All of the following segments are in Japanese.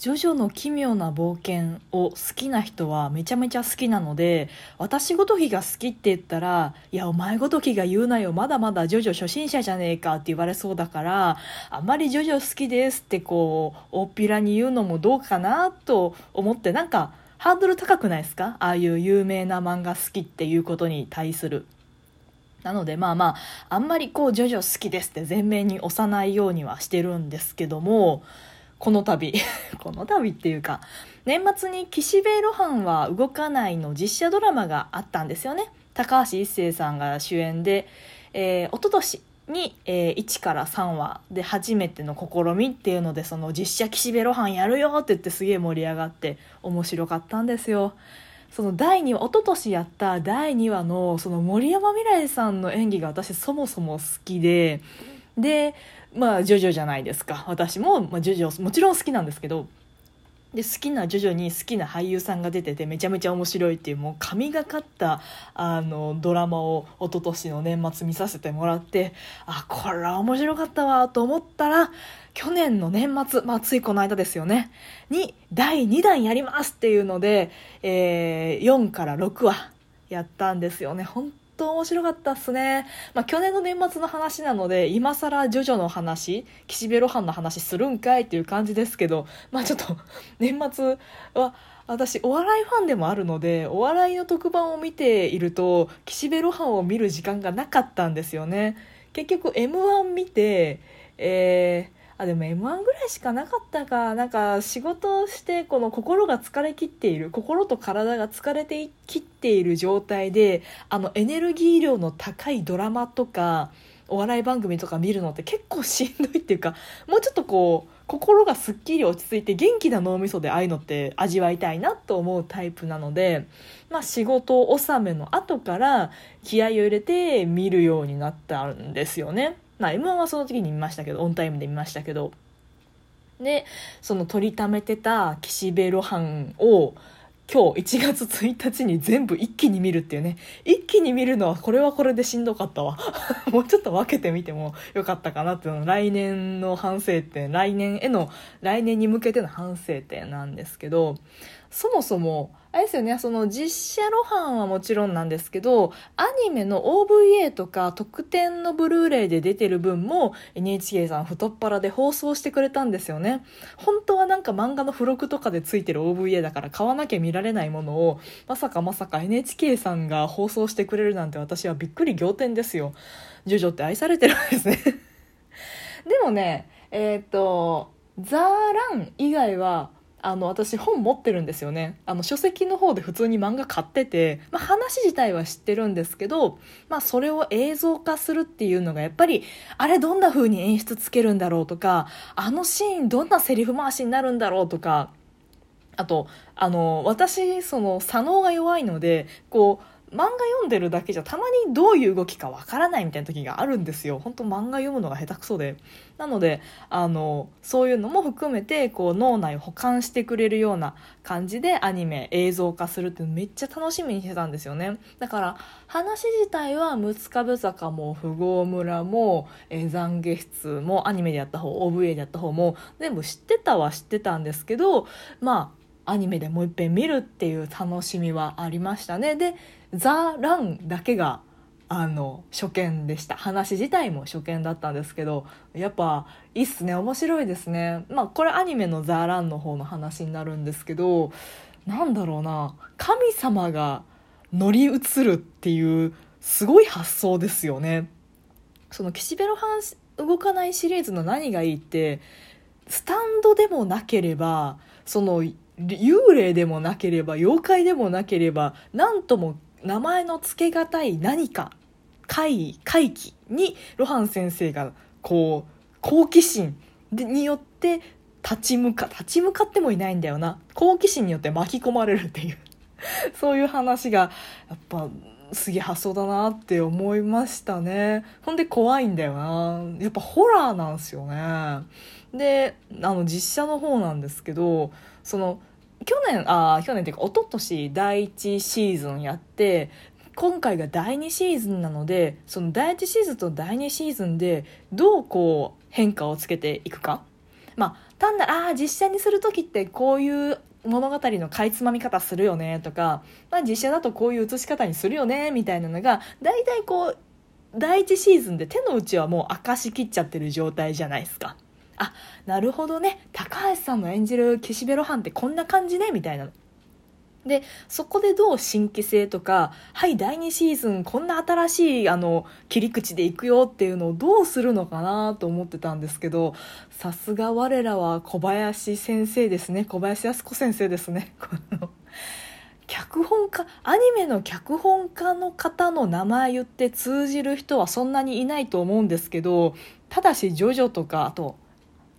ジョジョの奇妙な冒険を好きな人はめちゃめちゃ好きなので、私ごときが好きって言ったら、いや、お前ごときが言うなよ、まだまだジョジョ初心者じゃねえかって言われそうだから、あんまりジョジョ好きですってこう、大っぴらに言うのもどうかなと思って、なんか、ハードル高くないですか？ああいう有名な漫画好きっていうことに対する。なのでまあまあ、あんまりこう、ジョジョ好きですって前面に押さないようにはしてるんですけども、この度。この度っていうか年末に「岸辺露伴は動かない」の実写ドラマがあったんですよね。高橋一生さんが主演で、えー、一昨年に、えー、1から3話で初めての試みっていうのでその実写岸辺露伴やるよって言ってすげえ盛り上がって面白かったんですよ。その第2話一昨年やった第2話のその森山未來さんの演技が私そもそも好きででまあジョジョじゃないですか。私も、まあ、ジョジョもちろん好きなんですけどで好きなジョジョに好きな俳優さんが出ててめちゃめちゃ面白いっていうもう神がかったあのドラマを一昨年の年末見させてもらってあこれは面白かったわと思ったら去年の年末、まあ、ついこの間ですよね。に第2弾やりますっていうので、えー、4から6話やったんですよね。本当面白かったっすね。まあ、去年の年末の話なので、今更ジョジョの話、岸辺露伴の話するんかいっていう感じですけど、まあ、ちょっと、年末は、私お笑いファンでもあるのでお笑いの特番を見ていると岸辺露伴を見る時間がなかったんですよね結局 m 1見てえーあでも m 1ぐらいしかなかったかなんか仕事をしてこの心が疲れきっている心と体が疲れてきっている状態であのエネルギー量の高いドラマとかお笑い番組とか見るのって結構しんどいっていうかもうちょっとこう心がすっきり落ち着いて元気な脳みそでああいうのって味わいたいなと思うタイプなので、まあ、仕事納めの後から気合を入れて見るようになったんですよね。まあ M1 はその時に見ましたけど、オンタイムで見ましたけど。で、その取りためてた岸辺露伴を、今日1月1日に全部一気に見るっていうね。一気に見るのはこれはこれでしんどかったわ。もうちょっと分けてみてもよかったかなっていうの来年の反省点、来年への、来年に向けての反省点なんですけど、そもそもあれですよね、その実写露伴はもちろんなんですけど、アニメの OVA とか特典のブルーレイで出てる分も NHK さん太っ腹で放送してくれたんですよね。本当はなんか漫画の付録とかでついてる OVA だから買わなきゃ見られないものを、まさかまさか NHK さんが放送してくれるなんて私はびっくり仰天ですよ。ジョジョって愛されてるんですねでもね、えっ、と、ザーラン以外はあの私本持ってるんですよね。あの書籍の方で普通に漫画買ってて、まあ、話自体は知ってるんですけど、まあ、それを映像化するっていうのがやっぱりあれどんな風に演出つけるんだろうとかあのシーンどんなセリフ回しになるんだろうとかあとあの私その左脳が弱いのでこう漫画読んでるだけじゃたまにどういう動きかわからないみたいな時があるんですよ。本当漫画読むのが下手くそで。なので、あの、そういうのも含めて、こう脳内を保管してくれるような感じでアニメ映像化するってめっちゃ楽しみにしてたんですよね。だから、話自体は六壁坂も富豪村も、えー、懺悔室もアニメでやった方、OVA でやった方も全部知ってたは知ってたんですけど、まあ、アニメでもう一遍見るっていう楽しみはありましたね。で、ザ・ランだけがあの初見でした。話自体も初見だったんですけどやっぱいいっすね。面白いですね。まあこれアニメの「ザ・ラン」の方の話になるんですけどなんだろうな。神様が乗り移るっていうすごい発想ですよね。その岸辺露伴動かないシリーズの何がいいってスタンドでもなければその幽霊でもなければ妖怪でもなければ何とも名前の付けがたい何か怪怪奇に露伴先生がこう好奇心によって立ち向か立ち向かってもいないんだよな。好奇心によって巻き込まれるっていう。そういう話がやっぱすげえ発想だなって思いましたね。ほんで怖いんだよな。やっぱホラーなんですよね。であの実写の方なんですけどその去年あ去年っていうか一昨年第1シーズンやって今回が第2シーズンなのでその第1シーズンと第2シーズンでどうこう変化をつけていくかまあ単なるああ実写にする時ってこういう物語のかいつまみ方するよねとか、まあ、実写だとこういう写し方にするよねみたいなのが大体こう第1シーズンで手の内はもう明かしきっちゃってる状態じゃないですか。あなるほどね。高橋さんの演じる岸辺露伴ってこんな感じねみたいな。でそこでどう新規性とかはい第2シーズンこんな新しいあの切り口でいくよっていうのをどうするのかなと思ってたんですけどさすが我らは小林先生ですね。小林靖子先生ですね。脚本家アニメの脚本家の方の名前言って通じる人はそんなにいないと思うんですけどただしジョジョとかあと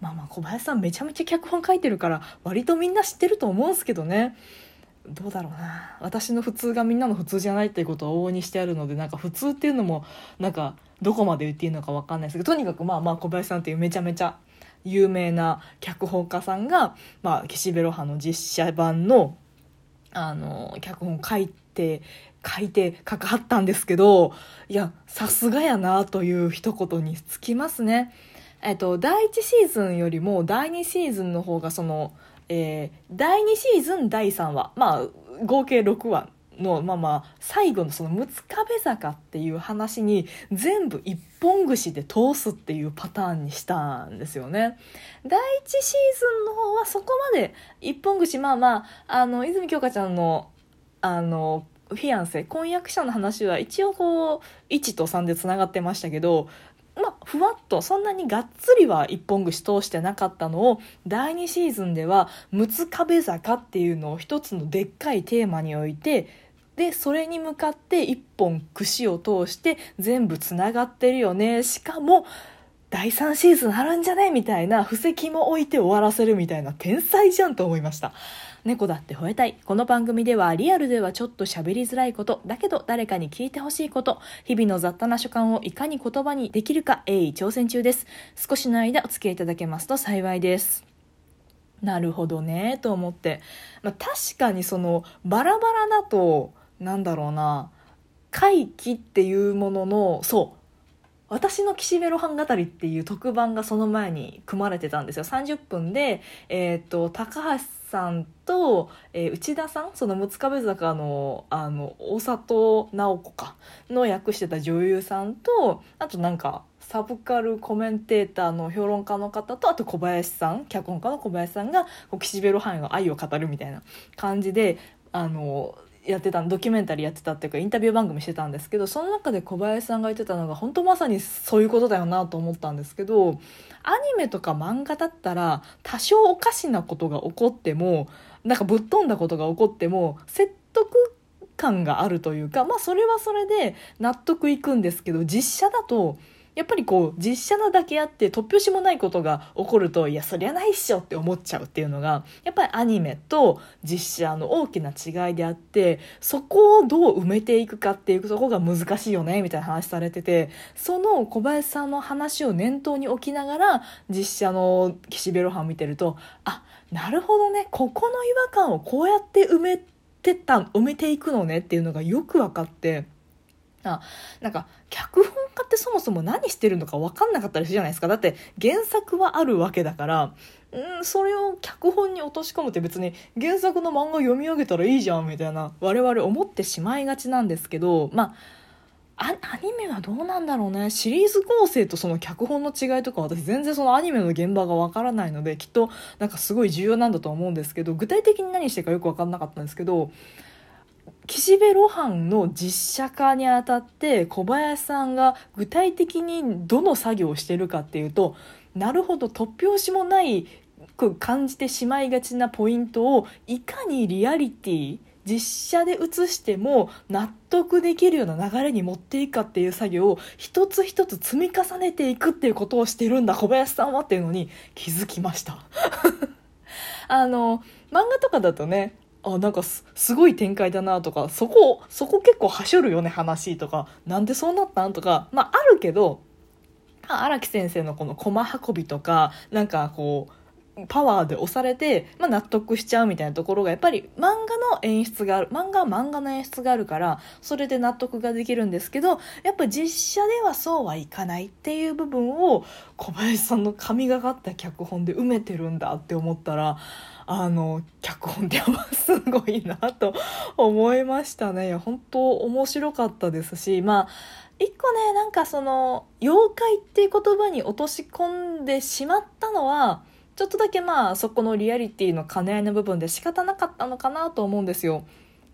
まあまあ小林さんめちゃめちゃ脚本書いてるから割とみんな知ってると思うんすけどねどうだろうな私の普通がみんなの普通じゃないっていうことを往々にしてあるのでなんか普通っていうのもなんかどこまで言っていいのか分かんないですけどとにかくまあまあ小林さんっていうめちゃめちゃ有名な脚本家さんが、まあ、岸辺露伴の実写版のあの脚本書いて書いて書かはったんですけどいやさすがやなという一言につきますね。えっと、第1シーズンよりも第2シーズンの方がそのえー、第2シーズン第3話まあ合計6話のまあまあ最後のその六壁坂っていう話に全部一本串で通すっていうパターンにしたんですよね。第1シーズンの方はそこまで一本串まあまああの泉鏡花ちゃんのあのフィアンセ婚約者の話は一応こう1と3でつながってましたけど、ふわっとそんなにがっつりは一本串通してなかったのを第2シーズンでは「六壁坂」っていうのを一つのでっかいテーマに置いてでそれに向かって一本串を通して全部つながってるよね。しかも第3シーズンあるんじゃねみたいな布石も置いて終わらせるみたいな天才じゃんと思いました。猫だって吠えたい。この番組ではリアルではちょっと喋りづらいこと、だけど誰かに聞いてほしいこと、日々の雑多な所感をいかに言葉にできるか鋭意挑戦中です。少しの間お付き合いいただけますと幸いです。なるほどね、と思って。まあ、確かにその、バラバラだと、なんだろうな、回帰っていうものの、そう、私の岸辺露伴語りっていう特番がその前に組まれてたんですよ。30分で、えーと、高橋さんと、えー、内田さんその六壁坂のあの大里直子かの役してた女優さんとあとなんかサブカルコメンテーターの評論家の方とあと小林さん脚本家の小林さんが岸辺露伴の愛を語るみたいな感じであのやってたドキュメンタリーやってたっていうかインタビュー番組してたんですけどその中で小林さんが言ってたのが本当まさにそういうことだよなと思ったんですけどアニメとか漫画だったら多少おかしなことが起こってもなんかぶっ飛んだことが起こっても説得感があるというかまあそれはそれで納得いくんですけど実写だとやっぱりこう実写なだけあって突拍子もないことが起こるといやそりゃないっしょって思っちゃうっていうのがやっぱりアニメと実写の大きな違いであってそこをどう埋めていくかっていうとこが難しいよねみたいな話されててその小林さんの話を念頭に置きながら実写の岸辺露伴見てるとあなるほどねここの違和感をこうやって埋めてた埋めていくのねっていうのがよく分かって。あなんか脚本ってそもそも何してるのか分かんなかったりするじゃないですか。だって原作はあるわけだからんそれを脚本に落とし込むって別に原作の漫画読み上げたらいいじゃんみたいな我々思ってしまいがちなんですけどまあアニメはどうなんだろうね。シリーズ構成とその脚本の違いとか私全然そのアニメの現場がわからないのできっとなんかすごい重要なんだと思うんですけど具体的に何してるかよく分かんなかったんですけど岸辺露伴の実写化にあたって小林さんが具体的にどの作業をしてるかっていうとなるほど突拍子もないく感じてしまいがちなポイントをいかにリアリティ実写で映しても納得できるような流れに持っていくかっていう作業を一つ一つ積み重ねていくっていうことをしてるんだ小林さんはっていうのに気づきました。あの漫画とかだとねあなんかすごい展開だなとかそこそこ結構はしょるよね話とか。なんでそうなったんとか。まああるけど荒木先生のこの駒運びとかなんかこうパワーで押されて、まあ、納得しちゃうみたいなところがやっぱり漫画の演出がある漫画は漫画の演出があるからそれで納得ができるんですけどやっぱ実写ではそうはいかないっていう部分を小林さんの神がかった脚本で埋めてるんだって思ったらあの脚本ってすごいなと思いましたね。本当面白かったですしまあ一個ねなんかその妖怪っていう言葉に落とし込んでしまったのはちょっとだけまあそこのリアリティの兼ね合いの部分で仕方なかったのかなと思うんですよ。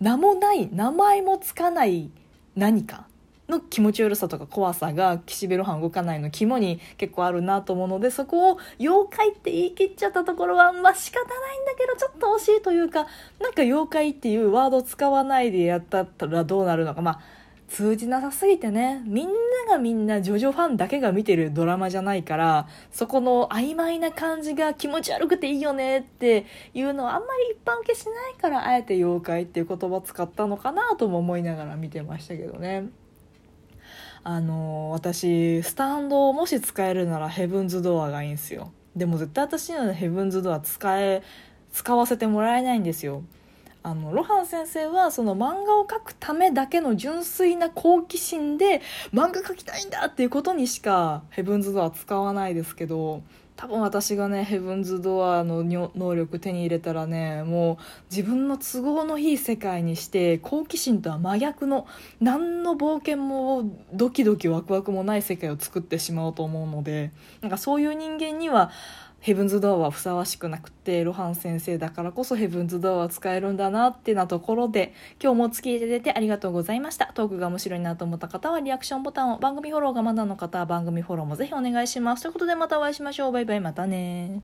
名もない名前もつかない何かの気持ち悪さとか怖さが岸辺露伴動かないの肝に結構あるなと思うのでそこを妖怪って言い切っちゃったところはまあ仕方ないんだけどちょっと惜しいというかなんか妖怪っていうワード使わないでやったらどうなるのか。まあ通じなさすぎてねみんながみんなジョジョファンだけが見てるドラマじゃないからそこの曖昧な感じが気持ち悪くていいよねっていうのはあんまり一般受けしないからあえて妖怪っていう言葉使ったのかなとも思いながら見てましたけどね。あの私スタンドをもし使えるならヘブンズドアがいいんですよでも絶対私にはヘブンズドア使え使わせてもらえないんですよあの露伴先生はその漫画を描くためだけの純粋な好奇心で漫画描きたいんだっていうことにしかヘブンズ・ドア使わないですけど多分私がねヘブンズ・ドアの能力手に入れたらねもう自分の都合のいい世界にして好奇心とは真逆の何の冒険もドキドキワクワクもない世界を作ってしまうと思うのでなんかそういう人間にはヘブンズ・ドアはふさわしくなくて露伴先生だからこそヘブンズ・ドアは使えるんだなってなところで今日もお付き合いいただいてありがとうございました。トークが面白いなと思った方はリアクションボタンを番組フォローがまだの方は番組フォローもぜひお願いします。ということでまたお会いしましょう。バイバイまたね